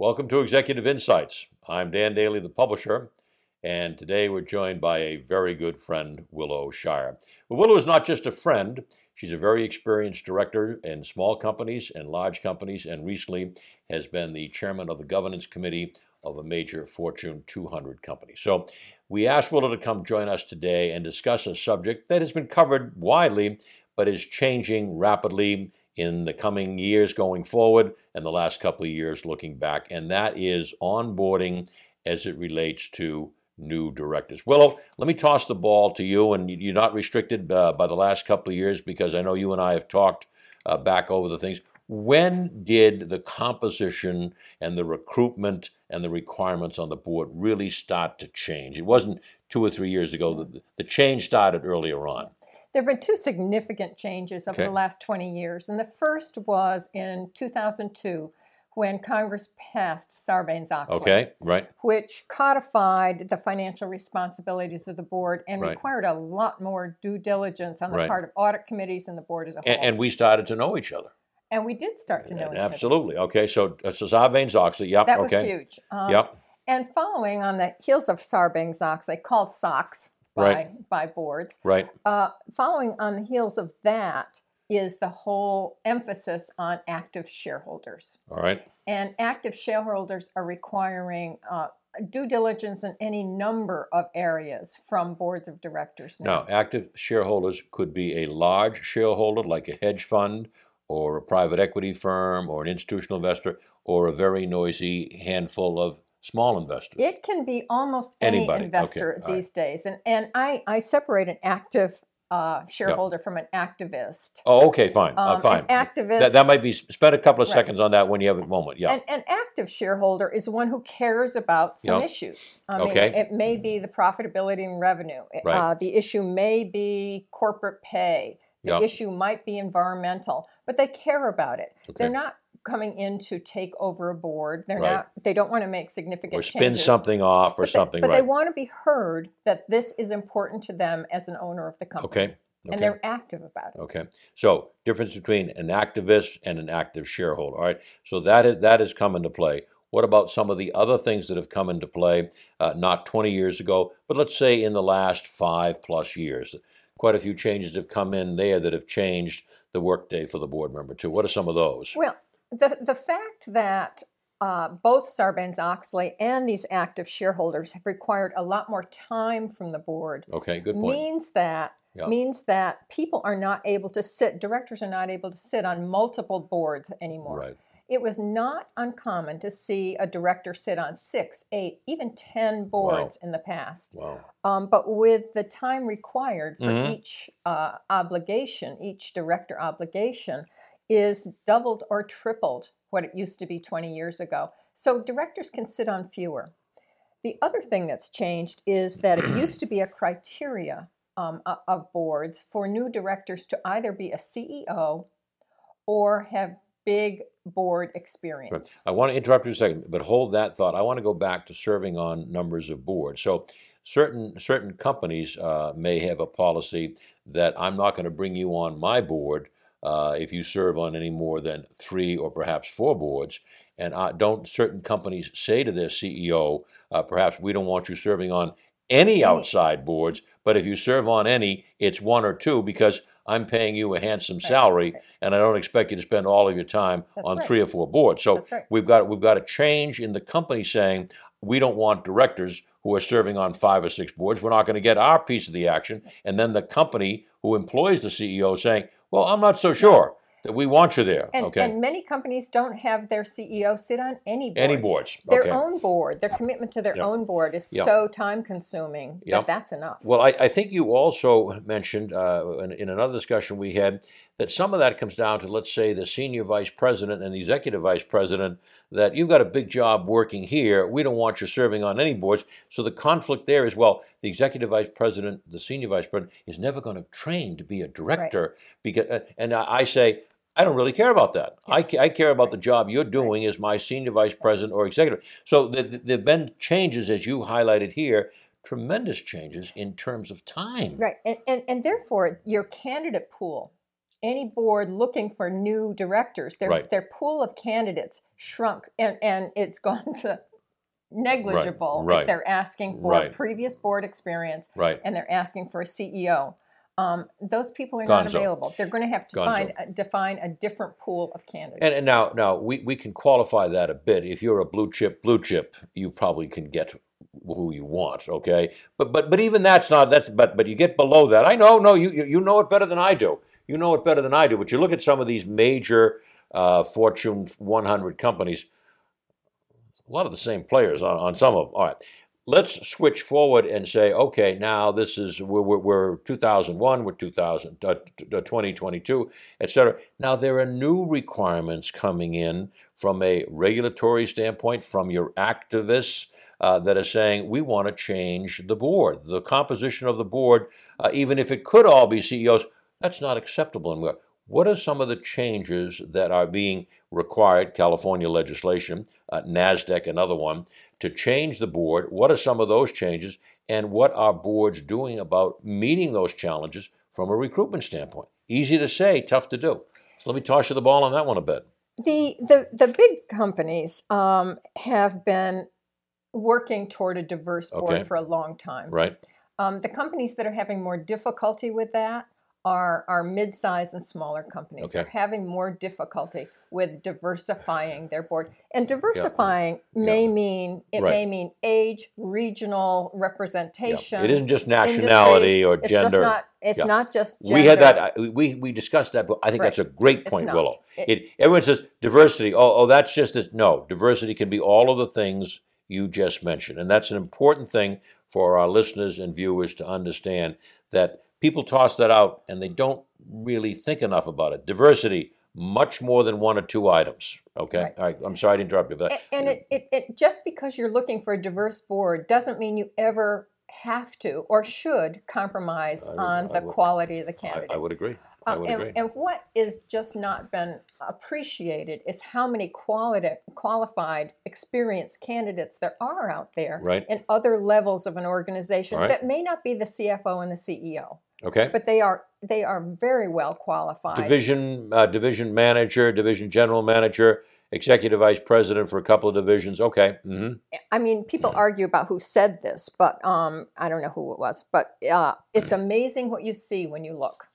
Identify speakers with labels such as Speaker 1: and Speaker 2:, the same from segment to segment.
Speaker 1: Welcome to Executive Insights. I'm Dan Daly, the publisher, and today we're joined by a very good friend, Willow Shire. But Willow is not just a friend, she's a very experienced director in small companies and large companies, and recently has been the chairman of the governance committee of a major Fortune 200 company. So we asked Willow to come join us today and discuss a subject that has been covered widely but is changing rapidly in the coming years going forward and the last couple of years looking back, and that is onboarding as it relates to new directors. Willow, let me toss the ball to you, and you're not restricted uh, by the last couple of years because I know you and I have talked uh, back over the things. When did the composition and the recruitment and the requirements on the board really start to change? It wasn't two or three years ago. The, the change started earlier on.
Speaker 2: There have been two significant changes over
Speaker 1: Okay.
Speaker 2: the last 20 years. And the first was in 2002 when Congress passed Sarbanes Oxley,
Speaker 1: Okay, right.
Speaker 2: which codified the financial responsibilities of the board and
Speaker 1: Right.
Speaker 2: required a lot more due diligence on the
Speaker 1: Right.
Speaker 2: part of audit committees and the board as a whole.
Speaker 1: And, and we started to know each other.
Speaker 2: And we did start to know each other.
Speaker 1: Absolutely. Okay, so, uh, so Sarbanes Oxley. Yep.
Speaker 2: That was
Speaker 1: okay.
Speaker 2: huge. Um,
Speaker 1: Yep.
Speaker 2: And following on the heels of Sarbanes Oxley, called SOX
Speaker 1: Right.
Speaker 2: by boards,
Speaker 1: Right.
Speaker 2: Uh, following on the heels of that is the whole emphasis on active shareholders.
Speaker 1: All right.
Speaker 2: And active shareholders are requiring uh, due diligence in any number of areas from boards of directors now.
Speaker 1: Now, active shareholders could be a large shareholder like a hedge fund or a private equity firm or an institutional investor or a very noisy handful of small investors.
Speaker 2: It can be almost any
Speaker 1: Anybody. Okay,
Speaker 2: investor
Speaker 1: right.
Speaker 2: these days. And, and I, I separate an active uh, shareholder from an activist.
Speaker 1: oh, okay, fine. uh,
Speaker 2: Um,
Speaker 1: fine.
Speaker 2: An activist.
Speaker 1: That, that might be, spend a couple of
Speaker 2: Right.
Speaker 1: seconds on that when you have a moment. Yeah.
Speaker 2: An, an active shareholder is one who cares about some issues. I mean,
Speaker 1: Okay.
Speaker 2: it may be the profitability and revenue.
Speaker 1: Right.
Speaker 2: Uh, the issue may be corporate pay. The issue might be environmental, but they care about it.
Speaker 1: Okay.
Speaker 2: They're not coming in to take over a board. They're
Speaker 1: Right.
Speaker 2: not. They don't want to make significant
Speaker 1: or spin
Speaker 2: changes.
Speaker 1: something off or
Speaker 2: but they,
Speaker 1: something,
Speaker 2: but
Speaker 1: right?
Speaker 2: they want to be heard that this is important to them as an owner of the company.
Speaker 1: okay. Okay.
Speaker 2: And they're active about it.
Speaker 1: Okay. So difference between an activist and an active shareholder. All right. So that is that has come into play. What about some of the other things that have come into play, uh, not 20 years ago, but let's say in the last five plus years? Quite a few changes have come in there that have changed the workday for the board member too. What are some of those?
Speaker 2: Well, the the fact that uh, both Sarbanes Oxley and these active shareholders have required a lot more time from the board
Speaker 1: Okay. Good point.
Speaker 2: means that
Speaker 1: Yeah.
Speaker 2: means that people are not able to sit directors are not able to sit on multiple boards anymore.
Speaker 1: Right.
Speaker 2: It was not uncommon to see a director sit on six, eight, even ten boards in the past.
Speaker 1: Wow.
Speaker 2: Um, but with the time required for
Speaker 1: Mhm.
Speaker 2: each uh, obligation, each director obligation is doubled or tripled what it used to be 20 years ago. So directors can sit on fewer. The other thing that's changed is that it used to be a criteria um, of boards for new directors to either be a CEO or have big board experience.
Speaker 1: I want to interrupt you a second, but hold that thought. I want to go back to serving on numbers of boards. So, certain certain companies uh, may have a policy that I'm not going to bring you on my board uh, if you serve on any more than three or perhaps four boards. And uh, don't certain companies say to their CEO, uh, perhaps we don't want you serving on any outside boards, but if you serve on any, it's one or two because I'm paying you a handsome
Speaker 2: Right,
Speaker 1: salary,
Speaker 2: right.
Speaker 1: and I don't expect you to spend all of your time
Speaker 2: That's
Speaker 1: on
Speaker 2: right.
Speaker 1: three or four boards. So we've got we've got a change in the company saying we don't want directors who are serving on five or six boards. We're not going to get our piece of the action. And then the company who employs the CEO saying, "Well, I'm not so sure that we want you there."
Speaker 2: And,
Speaker 1: okay,
Speaker 2: and many companies don't have their CEO sit on any boards.
Speaker 1: any boards.
Speaker 2: Their
Speaker 1: okay.
Speaker 2: own board, their commitment to their
Speaker 1: Yep.
Speaker 2: own board is
Speaker 1: Yep.
Speaker 2: so time consuming
Speaker 1: Yep.
Speaker 2: that that's enough.
Speaker 1: Well, I, I think you also mentioned uh, in, in another discussion we had that some of that comes down to, let's say, the senior vice president and the executive vice president, that you've got a big job working here. We don't want you serving on any boards. So the conflict there is well, the executive vice president, the senior vice president, is never going to train to be a director. Right. Because, uh, and I say, I don't really care about that. I, ca- I care about the job you're doing as my senior vice president or executive. So the, the, there have been changes, as you highlighted here, tremendous changes in terms of time.
Speaker 2: Right. And, and, and therefore, your candidate pool any board looking for new directors, their
Speaker 1: Right.
Speaker 2: their pool of candidates shrunk, and and it's gone to negligible
Speaker 1: right.
Speaker 2: if they're asking for
Speaker 1: Right.
Speaker 2: previous board experience
Speaker 1: Right.
Speaker 2: and they're asking for a CEO. Um, those people are
Speaker 1: Gonzo.
Speaker 2: not available. They're going to have to find a, define a different pool of candidates.
Speaker 1: And, and now, now we, we can qualify that a bit. If you're a blue chip, blue chip, you probably can get who you want. Okay, but but but even that's not that's but but you get below that. I know, no, you you, you know it better than I do. You know it better than I do. But you look at some of these major uh, Fortune 100 companies. A lot of the same players on, on some of them. All right, let's switch forward and say, okay, now this is we're, we're, we're 2001, we're 2000, uh, uh, 2022, et cetera. Now there are new requirements coming in from a regulatory standpoint, from your activists uh, that are saying we want to change the board, the composition of the board, uh, even if it could all be CEOs. That's not acceptable anymore. What are some of the changes that are being required? California legislation, uh, NASDAQ, another one, to change the board. What are some of those changes? And what are boards doing about meeting those challenges from a recruitment standpoint? Easy to say, tough to do. So let me toss you the ball on that one a bit.
Speaker 2: the the the big companies um, have been working toward a diverse board
Speaker 1: Okay.
Speaker 2: for a long time.
Speaker 1: Right?
Speaker 2: Um, the companies that are having more difficulty with that are are mid-sized and smaller companies.
Speaker 1: Okay.
Speaker 2: Are having more difficulty with diversifying their board. And diversifying may mean it
Speaker 1: Right.
Speaker 2: may mean age, regional
Speaker 1: Yeah.
Speaker 2: representation.
Speaker 1: It isn't just nationality or
Speaker 2: It's
Speaker 1: gender.
Speaker 2: just not. It's
Speaker 1: Yeah.
Speaker 2: not just. gender.
Speaker 1: We had that. uh, We we discussed that, but I think
Speaker 2: Right.
Speaker 1: that's a great point. Willow.
Speaker 2: It-
Speaker 1: It, everyone says diversity. Oh, oh, that's just this. No, diversity can be all of the things you just mentioned, and that's an important thing for our listeners and viewers to understand. That people toss that out and they don't really think enough about it. Diversity, much more than one or two items. Okay,
Speaker 2: Right.
Speaker 1: all right. I'm sorry to interrupt you, but
Speaker 2: A- and it, it, it just because you're looking for a diverse board doesn't mean you ever have to or should compromise
Speaker 1: would-
Speaker 2: on the
Speaker 1: would-
Speaker 2: quality of the
Speaker 1: I,
Speaker 2: candidate.
Speaker 1: I would agree. I
Speaker 2: Um,
Speaker 1: would
Speaker 2: and,
Speaker 1: agree.
Speaker 2: and what is just not been appreciated is how many quality, qualified, experienced candidates there are out there
Speaker 1: Right.
Speaker 2: in other levels of an organization
Speaker 1: right.
Speaker 2: that may not be the CFO and the CEO,
Speaker 1: Okay.
Speaker 2: but they are they are very well qualified.
Speaker 1: division uh, division manager, division general manager, executive vice president for a couple of divisions. Okay. hmm
Speaker 2: I mean, people
Speaker 1: Yeah.
Speaker 2: argue about who said this, but um, I don't know who it was. But uh, it's amazing what you see when you look.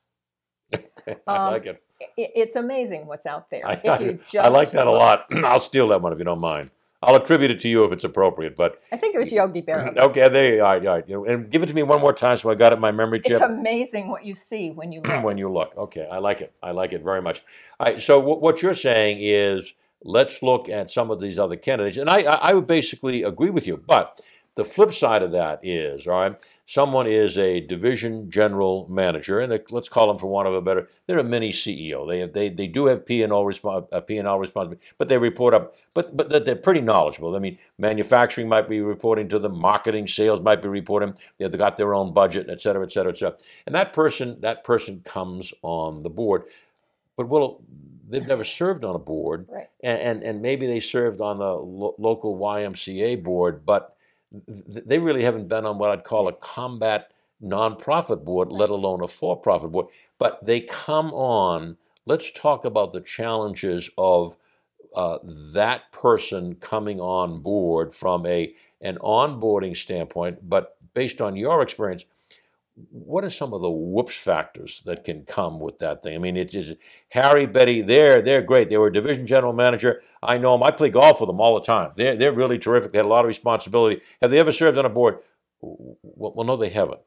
Speaker 1: I
Speaker 2: Um,
Speaker 1: like it.
Speaker 2: It's amazing what's out there.
Speaker 1: I,
Speaker 2: if you just
Speaker 1: I like that a lot. I'll steal that one if you don't mind. I'll attribute it to you if it's appropriate. But
Speaker 2: I think it was Yogi Berra.
Speaker 1: okay, there you are. All right, you know, and give it to me one more time so I got it in my memory chip.
Speaker 2: It's amazing what you see when you look.
Speaker 1: when you look. Okay, I like it. I like it very much. All right, so what what you're saying is let's look at some of these other candidates, and I I I would basically agree with you. But the flip side of that is, all right, someone is a division general manager, and let's call them for want of a better, they're a mini CEO. They have, they they do have P and respons- uh, P and L responsibility, but they report up. But but they're- pretty knowledgeable. I mean, manufacturing might be reporting to them, marketing, sales might be reporting. They've got their own budget, et cetera, et cetera, et cetera. And that person that person comes on the board, but well, they've never served on a board
Speaker 2: Right.
Speaker 1: and, and, and maybe they served on the lo- local YMCA board, but they really haven't been on what I'd call a combat nonprofit board, let alone a for profit board. But they come on. Let's talk about the challenges of uh, that person coming on board from a an onboarding standpoint, but based on your experience, what are some of the whoops factors that can come with that thing? I mean, it is Harry, Betty, they're they're great. They were division general manager. I know them. I play golf with them all the time. They're they're really terrific. They had a lot of responsibility. Have they ever served on a board? Well, well no, they haven't.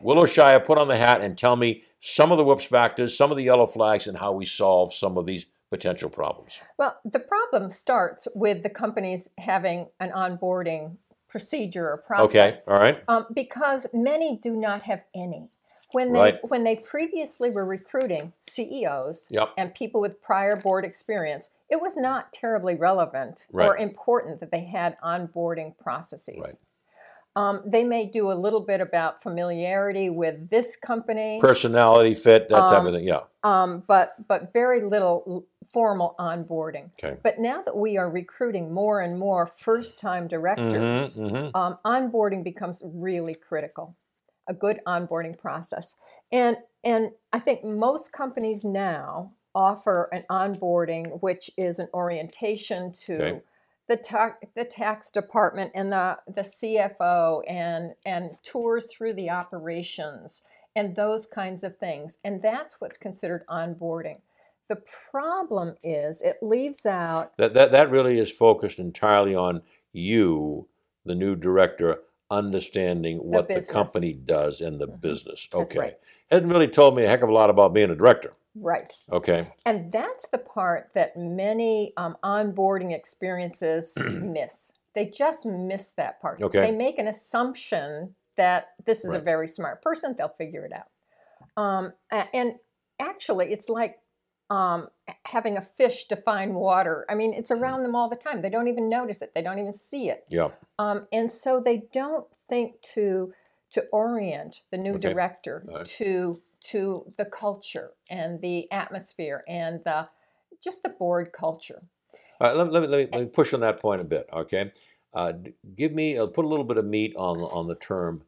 Speaker 1: Willow Shire, put on the hat and tell me some of the whoops factors, some of the yellow flags, and how we solve some of these potential problems.
Speaker 2: Well, the problem starts with the companies having an onboarding procedure or process.
Speaker 1: Okay, all right.
Speaker 2: um, because many do not have any. When they
Speaker 1: Right.
Speaker 2: when they previously were recruiting CEOs
Speaker 1: Yep.
Speaker 2: and people with prior board experience, it was not terribly relevant or important that they had onboarding processes.
Speaker 1: Right.
Speaker 2: Um, they may do a little bit about familiarity with this company,
Speaker 1: Personality fit, that type
Speaker 2: Um,
Speaker 1: of thing. Yeah.
Speaker 2: um, but but very little formal onboarding.
Speaker 1: Okay.
Speaker 2: But now that we are recruiting more and more first-time directors,
Speaker 1: Mhm, mhm.
Speaker 2: um, onboarding becomes really critical. a good onboarding process. And and I think most companies now offer an onboarding which is an orientation to
Speaker 1: Okay.
Speaker 2: the tax the tax department and the the CFO and and tours through the operations and those kinds of things. And that's what's considered onboarding. The problem is it leaves out
Speaker 1: That, that, that really is focused entirely on you, the new director, understanding what the,
Speaker 2: business.
Speaker 1: company does and the
Speaker 2: Mhm.
Speaker 1: business. Okay.
Speaker 2: right.
Speaker 1: Hasn't really told me a heck of a lot about being a director.
Speaker 2: right.
Speaker 1: Okay.
Speaker 2: And that's the part that many um, onboarding experiences miss. They just miss that part.
Speaker 1: Okay.
Speaker 2: They make an assumption that this is a very smart person, they'll figure it out. Um, and actually, it's like um, having a fish define water. I mean, it's around them all the time. They don't even notice it, they don't even see it.
Speaker 1: Yeah.
Speaker 2: Um, and so they don't think to to orient the new
Speaker 1: Okay.
Speaker 2: director to to the culture and the atmosphere and the just the board culture.
Speaker 1: All right, let, me- let, me, let, me, let me push on that point a bit, okay? Uh, give me, uh, put a little bit of meat on, on the term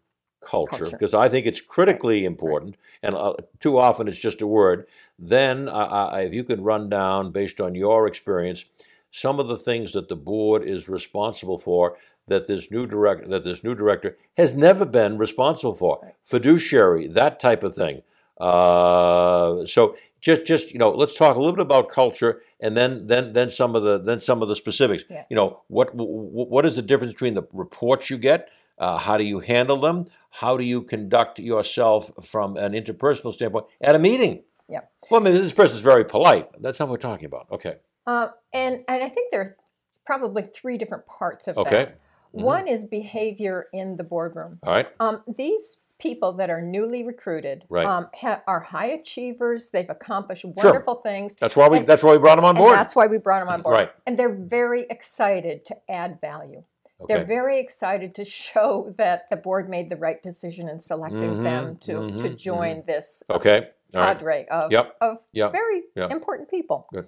Speaker 1: culture,
Speaker 2: Culture.
Speaker 1: because I think it's critically important, and uh, too often it's just a word. Then, I, I, if you can run down, based on your experience, some of the things that the board is responsible for that this new director that this new director has never been responsible for
Speaker 2: Right.
Speaker 1: fiduciary that type of thing uh, so just just you know let's talk a little bit about culture and then then then some of the then some of the specifics
Speaker 2: Yeah.
Speaker 1: you know what what what is the difference between the reports you get uh, how do you handle them how do you conduct yourself from an interpersonal standpoint at a meeting
Speaker 2: Yeah.
Speaker 1: well i mean this person's very polite that's not what we're talking about okay
Speaker 2: Uh, and and I think there are probably three different parts of
Speaker 1: okay
Speaker 2: that.
Speaker 1: Mhm.
Speaker 2: One is behavior in the boardroom.
Speaker 1: all right
Speaker 2: Um, these people that are newly recruited
Speaker 1: Right.
Speaker 2: um, ha- are high achievers. They've accomplished wonderful things.
Speaker 1: that's why we
Speaker 2: And-
Speaker 1: that's why we brought them on board
Speaker 2: that's why we brought them on board.
Speaker 1: Right.
Speaker 2: And they're very excited to add value. They're very excited to show that the board made the right decision in selecting
Speaker 1: Mhm,
Speaker 2: them to, to
Speaker 1: mhm,
Speaker 2: join this uh,
Speaker 1: okay right
Speaker 2: cadre of,
Speaker 1: Yep,
Speaker 2: of
Speaker 1: yep,
Speaker 2: very
Speaker 1: yep.
Speaker 2: important people.
Speaker 1: Good.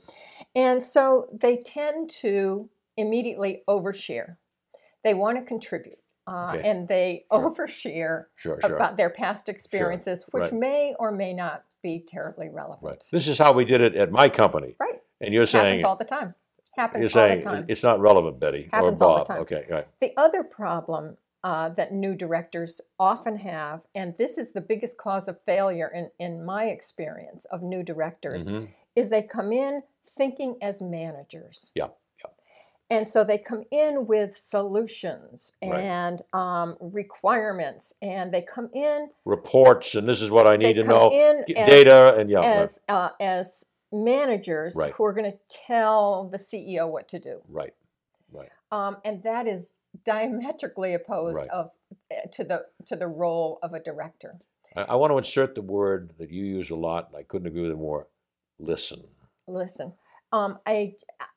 Speaker 2: And so they tend to immediately overshare. They want to contribute. Uh,
Speaker 1: Okay.
Speaker 2: And they
Speaker 1: Sure.
Speaker 2: overshare
Speaker 1: sure sure
Speaker 2: about their past experiences, which
Speaker 1: right.
Speaker 2: may or may not be terribly relevant.
Speaker 1: right this is how we did it at my company
Speaker 2: Right.
Speaker 1: and you're saying
Speaker 2: Happens all the time. Happens
Speaker 1: You're saying it's not relevant, Betty
Speaker 2: Happens
Speaker 1: or Bob. Okay, right.
Speaker 2: The other problem uh, that new directors often have, and this is the biggest cause of failure in, in my experience of new directors,
Speaker 1: Mhm.
Speaker 2: is they come in thinking as managers.
Speaker 1: Yeah,
Speaker 2: And so they come in with solutions
Speaker 1: Right.
Speaker 2: and um, requirements, and they come in,
Speaker 1: Reports, and this is what I need to
Speaker 2: come
Speaker 1: know.
Speaker 2: in
Speaker 1: G-
Speaker 2: as,
Speaker 1: Data and yeah, right,
Speaker 2: uh, as managers
Speaker 1: Right.
Speaker 2: who are going to tell the CEO what to do.
Speaker 1: right, right.
Speaker 2: um, and that is diametrically opposed
Speaker 1: Right.
Speaker 2: of eh, to the to the role of a director.
Speaker 1: I, I want to insert the word that you use a lot, and I couldn't agree with it more. Listen.
Speaker 2: Listen, um, I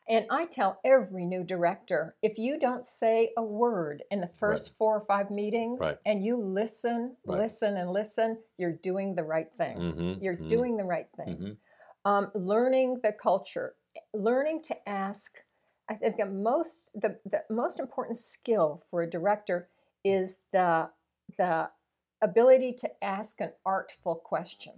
Speaker 2: and I tell every new director if you don't say a word in the first four or five meetings,
Speaker 1: Right.
Speaker 2: and you listen,
Speaker 1: Right.
Speaker 2: listen, and listen, you're doing the right thing.
Speaker 1: Mm-hmm,
Speaker 2: You're doing the right thing.
Speaker 1: hmm
Speaker 2: um, learning the culture, learning to ask. I think the most the, the most important skill for a director is the the ability to ask an artful question,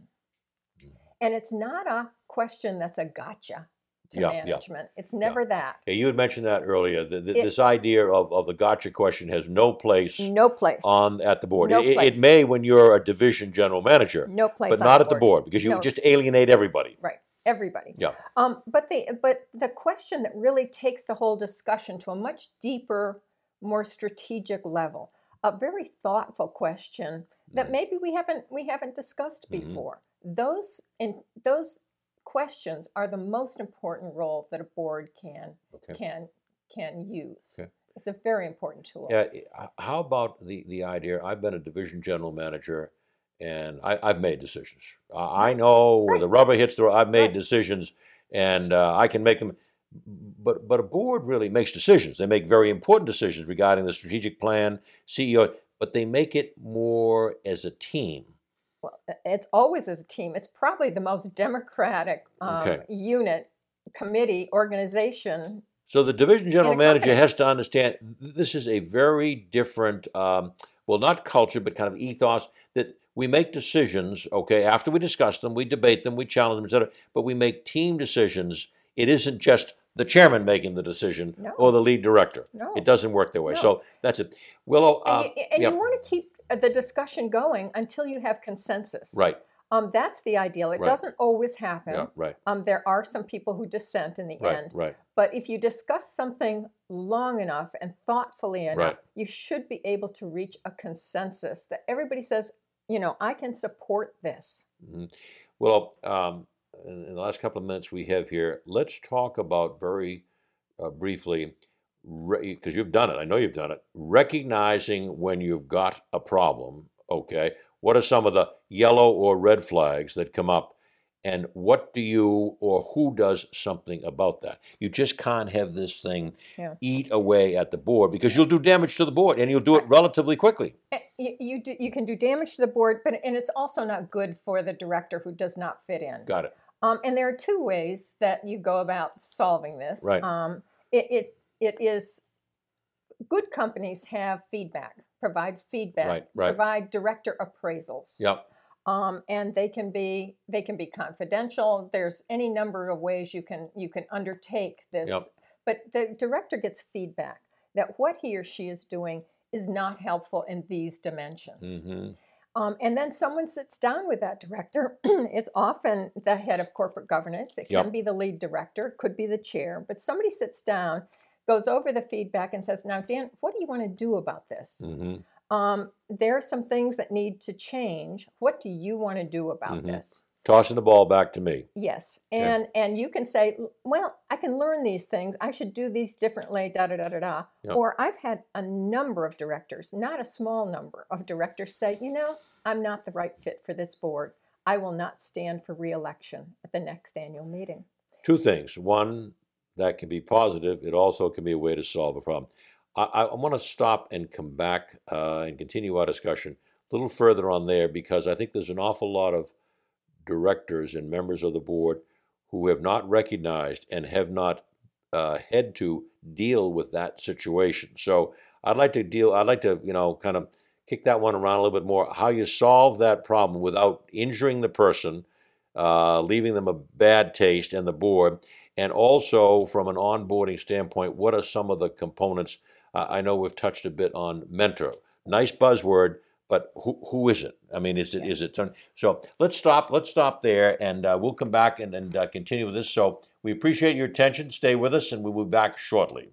Speaker 1: Mm.
Speaker 2: and it's not a question that's a gotcha to
Speaker 1: Yeah, yeah.
Speaker 2: It's never that.
Speaker 1: Yeah, you had mentioned that earlier. The, the,
Speaker 2: It-
Speaker 1: this idea of, of the gotcha question has no place
Speaker 2: No place.
Speaker 1: on at the board.
Speaker 2: No
Speaker 1: it,
Speaker 2: place.
Speaker 1: it may when you're a division general manager,
Speaker 2: no place.
Speaker 1: but not at the board because you
Speaker 2: No.
Speaker 1: just alienate everybody.
Speaker 2: Right. Everybody.
Speaker 1: Yeah.
Speaker 2: Um, but the but the question that really takes the whole discussion to a much deeper, more strategic level, a very thoughtful question that
Speaker 1: Mhm.
Speaker 2: maybe we haven't we haven't discussed
Speaker 1: Mhm.
Speaker 2: before. Those and those questions are the most important role that a board can
Speaker 1: Okay.
Speaker 2: can can use.
Speaker 1: Okay.
Speaker 2: It's a very important tool.
Speaker 1: Yeah. How about the, the idea? I've been a division general manager, and I, I've made decisions. I I know where the rubber hits the. road. I've made
Speaker 2: Right.
Speaker 1: decisions, and uh, I can make them. But but a board really makes decisions. They make very important decisions regarding the strategic plan, CEO. But they make it more as a team.
Speaker 2: Well, it's always as a team. It's probably the most democratic um,
Speaker 1: Okay.
Speaker 2: unit, committee, organization
Speaker 1: So the division general manager
Speaker 2: company.
Speaker 1: has to understand this is a very different, um, well, not culture, but kind of ethos. That we make decisions, okay, after we discuss them, we debate them, we challenge them, et cetera, but we make team decisions. It isn't just the chairman making the decision
Speaker 2: No.
Speaker 1: or the lead director.
Speaker 2: No.
Speaker 1: It doesn't work that way.
Speaker 2: No.
Speaker 1: So that's it. Willow,
Speaker 2: And,
Speaker 1: uh,
Speaker 2: you, and
Speaker 1: yeah.
Speaker 2: you want to keep the discussion going until you have consensus.
Speaker 1: right,
Speaker 2: Um, that's the ideal. It
Speaker 1: Right.
Speaker 2: doesn't always happen.
Speaker 1: yeah, right,
Speaker 2: Um, there are some people who dissent in the
Speaker 1: right,
Speaker 2: end.
Speaker 1: right.
Speaker 2: But if you discuss something long enough and thoughtfully enough,
Speaker 1: Right.
Speaker 2: you should be able to reach a consensus that everybody says, you know, I can support this.
Speaker 1: Mhm. Well, um, in, in the last couple of minutes we have here, let's talk about very uh, briefly, because you've done it. I know you've done it. Recognizing when you've got a problem. Okay, what are some of the yellow or red flags that come up, and what do you or who does something about that? You just can't have this thing
Speaker 2: Yeah.
Speaker 1: eat away at the board because you'll do damage to the board, and you'll do it relatively quickly.
Speaker 2: Eh, You, you, do, you can do damage to the board, but and it's also not good for the director who does not fit in.
Speaker 1: Got it.
Speaker 2: Um, and there are two ways that you go about solving this.
Speaker 1: Right.
Speaker 2: Um, it, it, it is good companies have feedback, provide feedback,
Speaker 1: Right, right.
Speaker 2: provide director appraisals.
Speaker 1: Yep.
Speaker 2: Um, and they can be they can be confidential. There's any number of ways you can you can undertake this.
Speaker 1: Yep.
Speaker 2: But the director gets feedback that what he or she is doing is not helpful in these dimensions.
Speaker 1: Mm-hmm.
Speaker 2: Um, and then someone sits down with that director. it's often the head of corporate governance. It
Speaker 1: Yep.
Speaker 2: can be the lead director, could be the chair, but somebody sits down, goes over the feedback, and says, Now, Dan, what do you want to do about this?
Speaker 1: hmm
Speaker 2: Um, there are some things that need to change. What do you want to do about
Speaker 1: Mhm.
Speaker 2: this?
Speaker 1: Tossing the ball back to me.
Speaker 2: Yes. And and you can say, well, I can learn these things. I should do these differently, da da da da da.
Speaker 1: Yep.
Speaker 2: Or I've had a number of directors, not a small number of directors say, you know, I'm not the right fit for this board. I will not stand for reelection at the next annual meeting.
Speaker 1: two things. One, that can be positive. It also can be a way to solve a problem. I, I, want to stop and come back uh, and continue our discussion a little further on there because I think there's an awful lot of directors and members of the board who have not recognized and have not uh, had to deal with that situation. So I'd like to deal. I'd like to you know kind of kick that one around a little bit more. How you solve that problem without injuring the person, uh, leaving them a bad taste and the board, and also from an onboarding standpoint, what are some of the components? Uh, I know we've touched a bit on mentor. Nice buzzword, but who, who is it? I mean, is it is it? So let's stop. Let's stop there, and uh, we'll come back and, and uh, continue with this. So we appreciate your attention. Stay with us, and we will be back shortly.